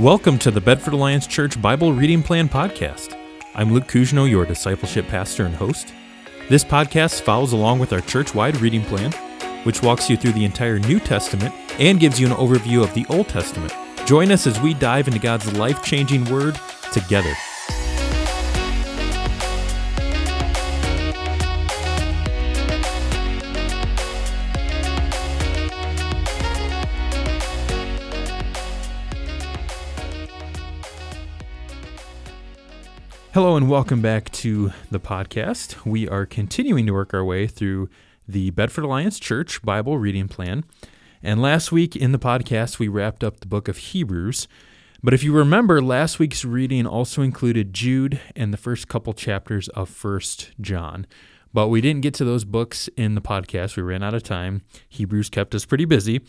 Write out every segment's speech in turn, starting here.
Welcome to the Bedford Alliance Church Bible Reading Plan Podcast. I'm Luke Cousino, your discipleship pastor and host. This podcast follows along with our church wide reading plan, which walks you through the entire New Testament and gives you an overview of the Old Testament. Join us as we dive into God's life changing word together. Hello and welcome back to the podcast. We are continuing to work our way through the Bedford Alliance Church Bible reading plan. And last week in the podcast, we wrapped up the book of Hebrews. But if you remember, last week's reading also included Jude and the first couple chapters of First John. But we didn't get to those books in the podcast. We ran out of time. Hebrews kept us pretty busy.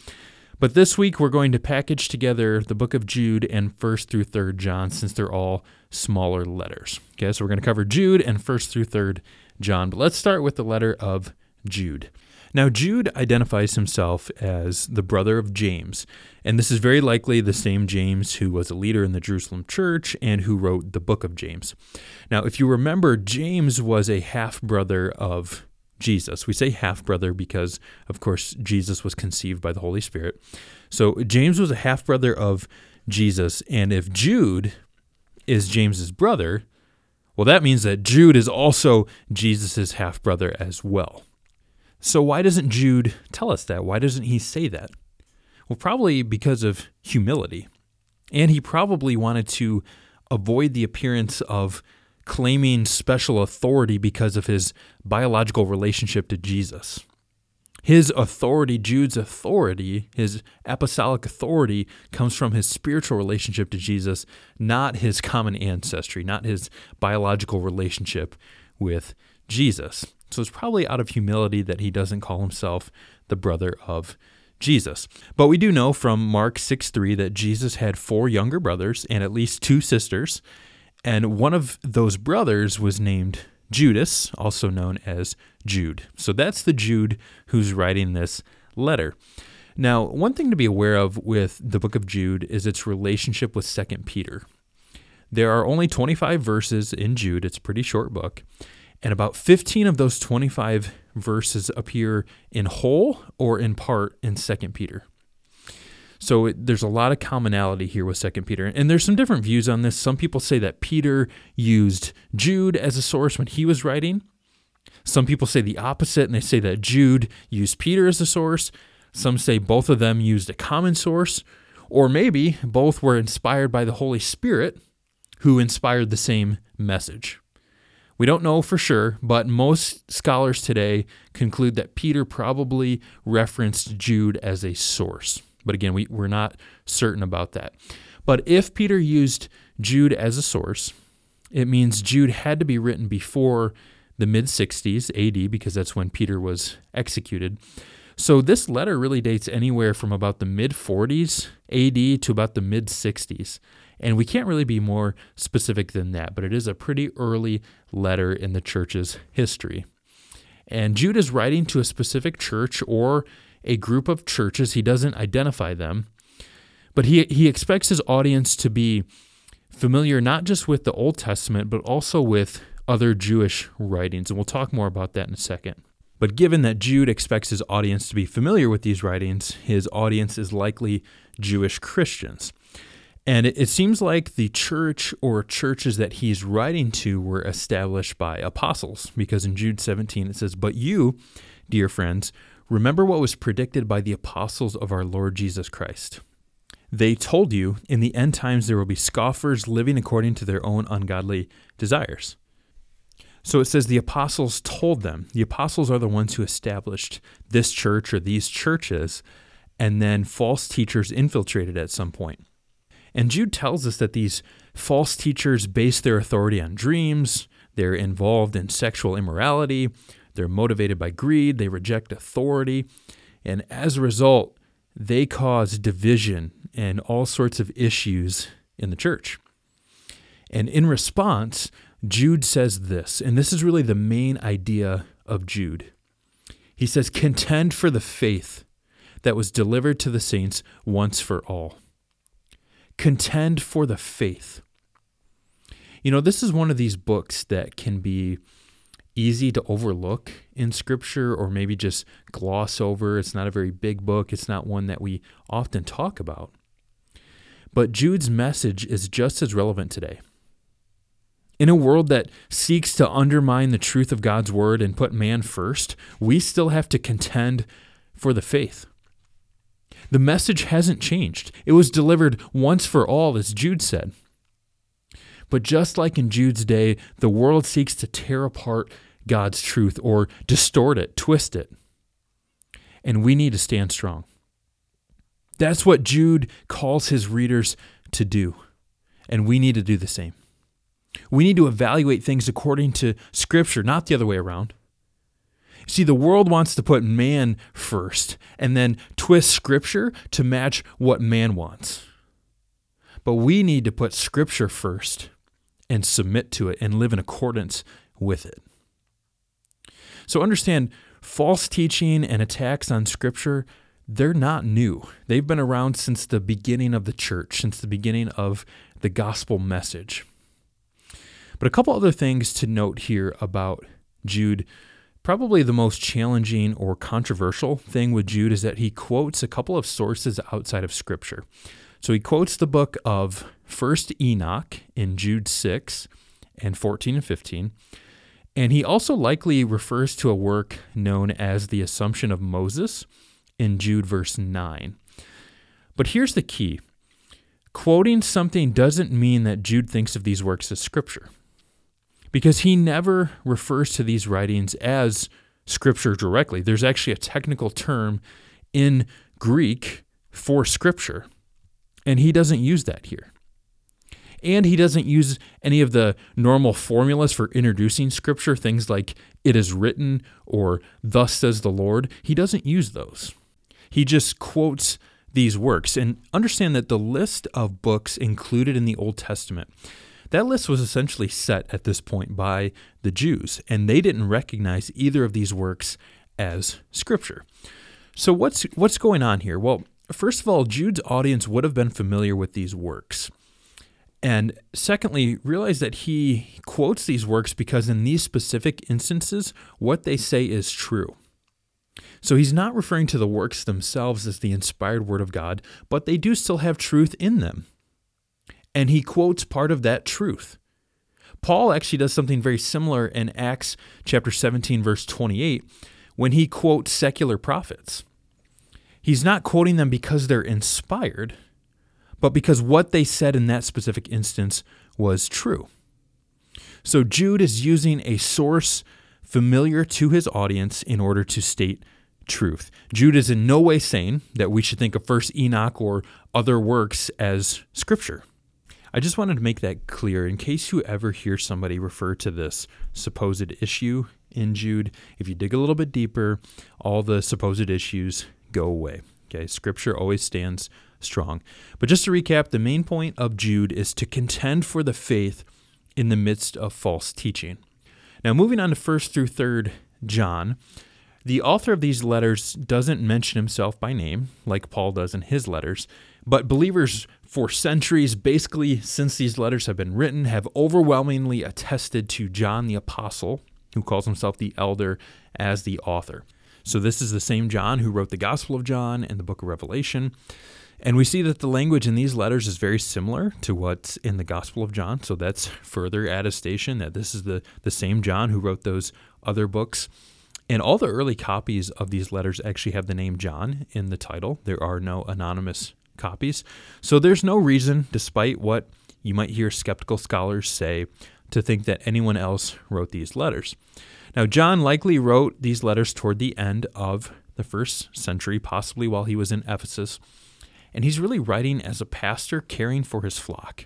But this week we're going to package together the book of Jude and 1st through 3rd John since they're all smaller letters. Okay, so we're going to cover Jude and 1st through 3rd John. But let's start with the letter of Jude. Now, Jude identifies himself as the brother of James, and this is very likely the same James who was a leader in the Jerusalem church and who wrote the book of James. Now, if you remember, James was a half brother of Jesus. We say half brother because, of course, Jesus was conceived by the Holy Spirit. So James was a half brother of Jesus. And if Jude is James's brother, well, that means that Jude is also Jesus' half brother as well. So why doesn't Jude tell us that? Why doesn't he say that? Well, probably because of humility. And he probably wanted to avoid the appearance of claiming special authority because of his biological relationship to Jesus. His authority, Jude's authority, his apostolic authority, comes from his spiritual relationship to Jesus, not his common ancestry, not his biological relationship with Jesus. So it's probably out of humility that he doesn't call himself the brother of Jesus. But we do know from Mark 6 3 that Jesus had four younger brothers and at least two sisters, and one of those brothers was named Judas, also known as Jude. So that's the Jude who's writing this letter. Now, one thing to be aware of with the book of Jude is its relationship with 2 Peter. There are only 25 verses in Jude, it's a pretty short book, and about 15 of those 25 verses appear in whole or in part in 2 Peter. So it, there's a lot of commonality here with Second Peter, and there's some different views on this. Some people say that Peter used Jude as a source when he was writing. Some people say the opposite, and they say that Jude used Peter as a source. Some say both of them used a common source, or maybe both were inspired by the Holy Spirit, who inspired the same message. We don't know for sure, but most scholars today conclude that Peter probably referenced Jude as a source. But again, we, we're not certain about that. But if Peter used Jude as a source, it means Jude had to be written before the mid 60s AD because that's when Peter was executed. So this letter really dates anywhere from about the mid 40s AD to about the mid 60s. And we can't really be more specific than that, but it is a pretty early letter in the church's history. And Jude is writing to a specific church or a group of churches. He doesn't identify them, but he, he expects his audience to be familiar not just with the Old Testament, but also with other Jewish writings. And we'll talk more about that in a second. But given that Jude expects his audience to be familiar with these writings, his audience is likely Jewish Christians. And it, it, seems like the church or churches that he's writing to were established by apostles, because in Jude 17 it says, But you, dear friends, Remember what was predicted by the apostles of our Lord Jesus Christ. They told you in the end times there will be scoffers living according to their own ungodly desires. So it says the apostles told them. The apostles are the ones who established this church or these churches, and then false teachers infiltrated at some point. And Jude tells us that these false teachers base their authority on dreams, they're involved in sexual immorality, they're motivated by greed, they reject authority, and as a result, they cause division and all sorts of issues in the church. And in response, Jude says this, and this is really the main idea of Jude. He says, Contend for the faith that was delivered to the saints once for all. contend for the faith. You know, this is one of these books that can be easy to overlook in scripture or maybe just gloss over. It's not a very big book, it's not one that we often talk about. But Jude's message is just as relevant today. In a world that seeks to undermine the truth of God's word and put man first, we still have to contend for the faith. The message hasn't changed. It was delivered once for all, as Jude said. But just like in Jude's day, the world seeks to tear apart God's truth or distort it, twist it. And we need to stand strong. That's what Jude calls his readers to do. And we need to do the same. We need to evaluate things according to Scripture, not the other way around. See, the world wants to put man first and then twist Scripture to match what man wants. But we need to put Scripture first and submit to it and live in accordance with it. So understand false teaching and attacks on Scripture, they're not new. They've been around since the beginning of the church, since the beginning of the gospel message. But a couple other things to note here about Jude. Probably the most challenging or controversial thing with Jude is that he quotes a couple of sources outside of Scripture. So he quotes the book of 1st Enoch in Jude 6 and 14 and 15. And he also likely refers to a work known as the Assumption of Moses in Jude verse 9. But here's the key quoting something doesn't mean that Jude thinks of these works as scripture, because he never refers to these writings as scripture directly. There's actually a technical term in Greek for scripture, and he doesn't use that here. And he doesn't use any of the normal formulas for introducing scripture, things like it is written or thus says the Lord. He doesn't use those. He just quotes these works. And understand that the list of books included in the Old Testament, that list was essentially set at this point by the Jews, and they didn't recognize either of these works as scripture. So what's what's going on here? Well, first of all, Jude's audience would have been familiar with these works. And secondly, realize that he quotes these works because in these specific instances, what they say is true. So he's not referring to the works themselves as the inspired word of God, but they do still have truth in them. And he quotes part of that truth. Paul actually does something very similar in Acts chapter 17 verse 28 when he quotes secular prophets. He's not quoting them because they're inspired, but because what they said in that specific instance was true. So Jude is using a source familiar to his audience in order to state truth. Jude is in no way saying that we should think of First Enoch or other works as scripture. I just wanted to make that clear in case you ever hear somebody refer to this supposed issue in Jude. If you dig a little bit deeper, all the supposed issues go away. Okay, scripture always stands strong. But just to recap, the main point of Jude is to contend for the faith in the midst of false teaching. Now, moving on to 1st through 3rd John, the author of these letters doesn't mention himself by name like Paul does in his letters, but believers for centuries, basically since these letters have been written, have overwhelmingly attested to John the Apostle, who calls himself the elder, as the author. So, this is the same John who wrote the Gospel of John and the book of Revelation. And we see that the language in these letters is very similar to what's in the Gospel of John. So that's further attestation that this is the, the same John who wrote those other books. And all the early copies of these letters actually have the name John in the title. There are no anonymous copies. So there's no reason, despite what you might hear skeptical scholars say, to think that anyone else wrote these letters. Now, John likely wrote these letters toward the end of the first century, possibly while he was in Ephesus and he's really writing as a pastor caring for his flock.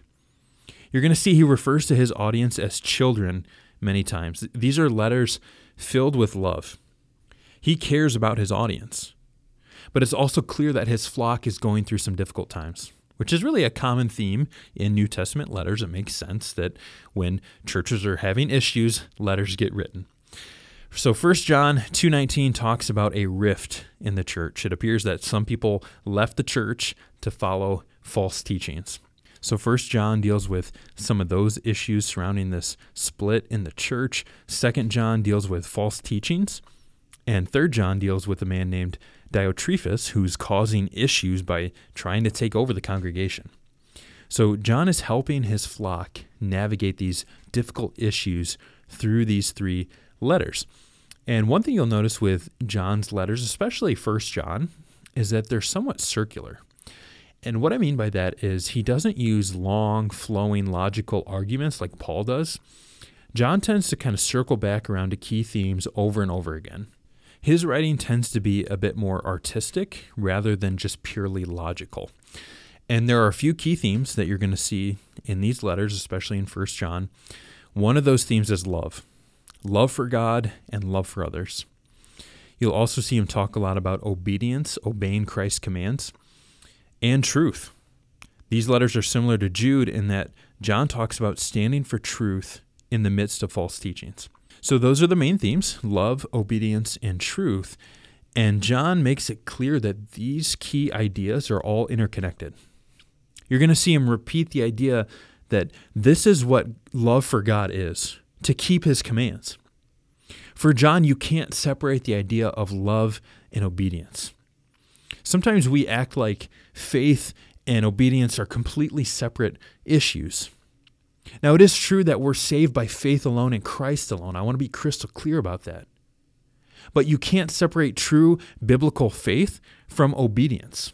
You're going to see he refers to his audience as children many times. These are letters filled with love. He cares about his audience. But it's also clear that his flock is going through some difficult times, which is really a common theme in New Testament letters. It makes sense that when churches are having issues, letters get written. So 1 John 2:19 talks about a rift in the church. It appears that some people left the church to follow false teachings. So first John deals with some of those issues surrounding this split in the church. Second John deals with false teachings. And third John deals with a man named Diotrephes who's causing issues by trying to take over the congregation. So John is helping his flock navigate these difficult issues through these three letters. And one thing you'll notice with John's letters, especially First John, is that they're somewhat circular. And what I mean by that is he doesn't use long, flowing, logical arguments like Paul does. John tends to kind of circle back around to key themes over and over again. His writing tends to be a bit more artistic rather than just purely logical. And there are a few key themes that you're going to see in these letters, especially in 1 John. One of those themes is love love for God and love for others. You'll also see him talk a lot about obedience, obeying Christ's commands, and truth. These letters are similar to Jude in that John talks about standing for truth in the midst of false teachings. So, those are the main themes love, obedience, and truth. And John makes it clear that these key ideas are all interconnected. You're going to see him repeat the idea that this is what love for God is to keep his commands. For John, you can't separate the idea of love and obedience. Sometimes we act like faith and obedience are completely separate issues. Now, it is true that we're saved by faith alone in Christ alone. I want to be crystal clear about that. But you can't separate true biblical faith from obedience.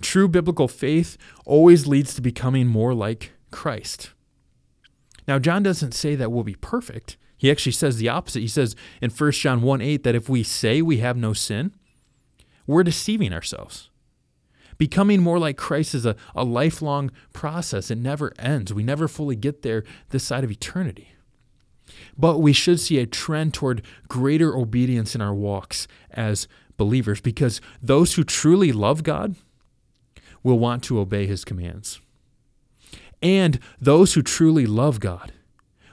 True biblical faith always leads to becoming more like Christ. Now, John doesn't say that we'll be perfect. He actually says the opposite. He says in 1 John 1 8 that if we say we have no sin, we're deceiving ourselves. Becoming more like Christ is a, a lifelong process. It never ends. We never fully get there this side of eternity. But we should see a trend toward greater obedience in our walks as believers because those who truly love God will want to obey his commands. And those who truly love God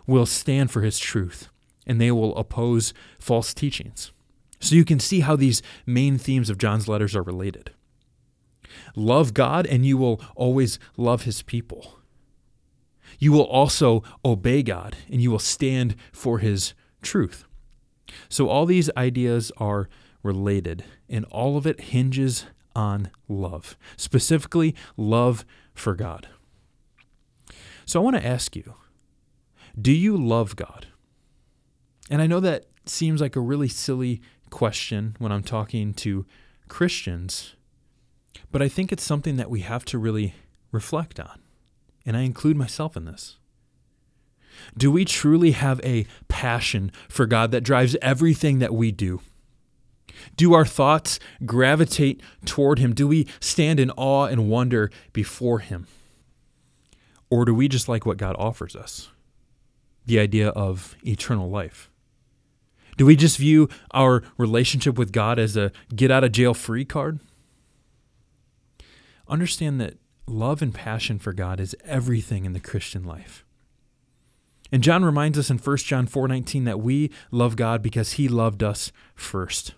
will stand for his truth and they will oppose false teachings. So you can see how these main themes of John's letters are related. Love God, and you will always love his people. You will also obey God, and you will stand for his truth. So, all these ideas are related, and all of it hinges on love, specifically love for God. So, I want to ask you do you love God? And I know that seems like a really silly question when I'm talking to Christians, but I think it's something that we have to really reflect on. And I include myself in this. Do we truly have a passion for God that drives everything that we do? Do our thoughts gravitate toward Him? Do we stand in awe and wonder before Him? Or do we just like what God offers us? The idea of eternal life. Do we just view our relationship with God as a get out of jail free card? Understand that love and passion for God is everything in the Christian life. And John reminds us in 1 John 4:19 that we love God because he loved us first.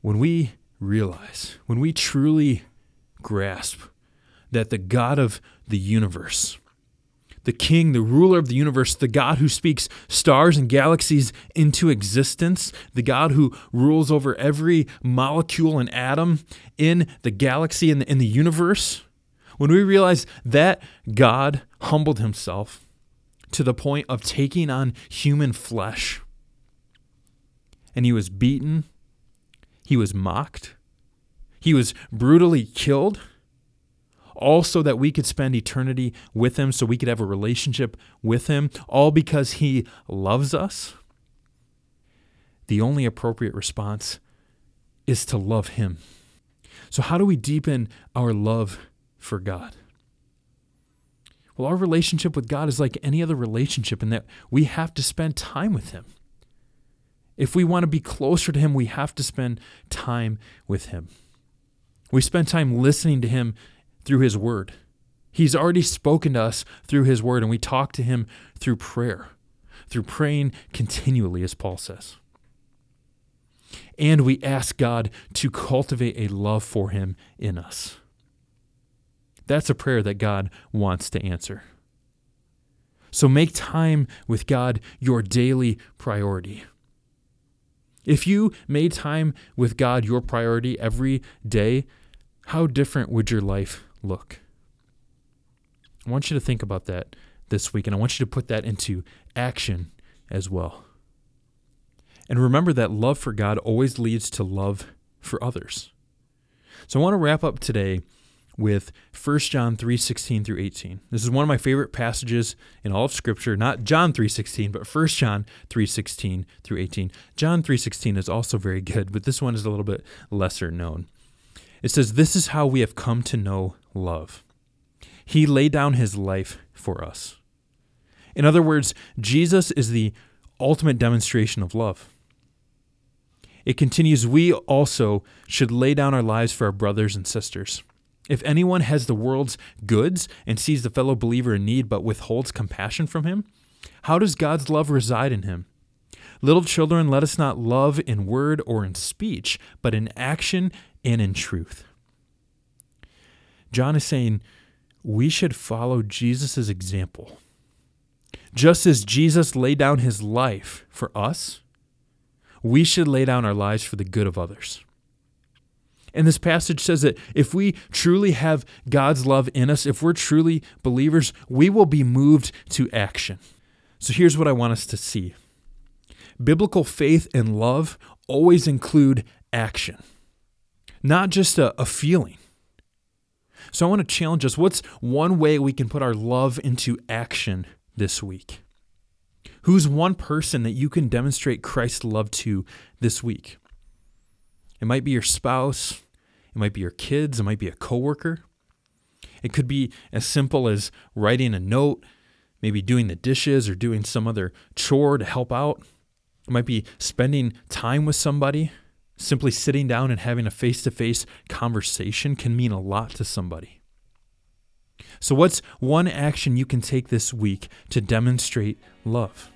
When we realize, when we truly grasp that the God of the universe the king, the ruler of the universe, the God who speaks stars and galaxies into existence, the God who rules over every molecule and atom in the galaxy and in the universe, when we realize that God humbled himself to the point of taking on human flesh, and he was beaten, he was mocked, he was brutally killed all so that we could spend eternity with Him, so we could have a relationship with Him, all because He loves us, the only appropriate response is to love Him. So, how do we deepen our love for God? Well, our relationship with God is like any other relationship in that we have to spend time with Him. If we want to be closer to Him, we have to spend time with Him. We spend time listening to Him through His Word. He's already spoken to us through His Word, and we talk to Him through prayer, through praying continually, as Paul says. And we ask God to cultivate a love for Him in us. That's a prayer that God wants to answer. So make time with God your daily priority. If you made time with God your priority every day, how different would your life look? I want you to think about that this week, and I want you to put that into action as well. And remember that love for God always leads to love for others. So I want to wrap up today with 1 John 3:16 through 18. This is one of my favorite passages in all of scripture, not John 3:16, but 1 John 3:16 through 18. John 3:16 is also very good, but this one is a little bit lesser known. It says, "This is how we have come to know love. He laid down his life for us." In other words, Jesus is the ultimate demonstration of love. It continues, we also should lay down our lives for our brothers and sisters. If anyone has the world's goods and sees the fellow believer in need but withholds compassion from him, how does God's love reside in him? Little children, let us not love in word or in speech, but in action and in truth. John is saying we should follow Jesus' example. Just as Jesus laid down his life for us, we should lay down our lives for the good of others. And this passage says that if we truly have God's love in us, if we're truly believers, we will be moved to action. So here's what I want us to see biblical faith and love always include action, not just a, a feeling. So I want to challenge us what's one way we can put our love into action this week? Who's one person that you can demonstrate Christ's love to this week? It might be your spouse, it might be your kids, it might be a coworker. It could be as simple as writing a note, maybe doing the dishes or doing some other chore to help out. It might be spending time with somebody. Simply sitting down and having a face to face conversation can mean a lot to somebody. So, what's one action you can take this week to demonstrate love?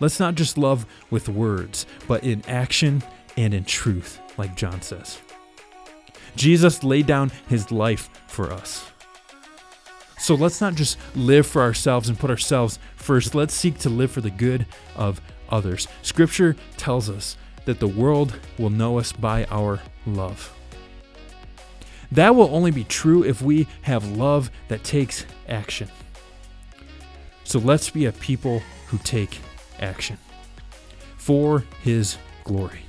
Let's not just love with words, but in action and in truth, like John says. Jesus laid down his life for us. So let's not just live for ourselves and put ourselves first. Let's seek to live for the good of others. Scripture tells us that the world will know us by our love. That will only be true if we have love that takes action. So let's be a people who take action for His glory.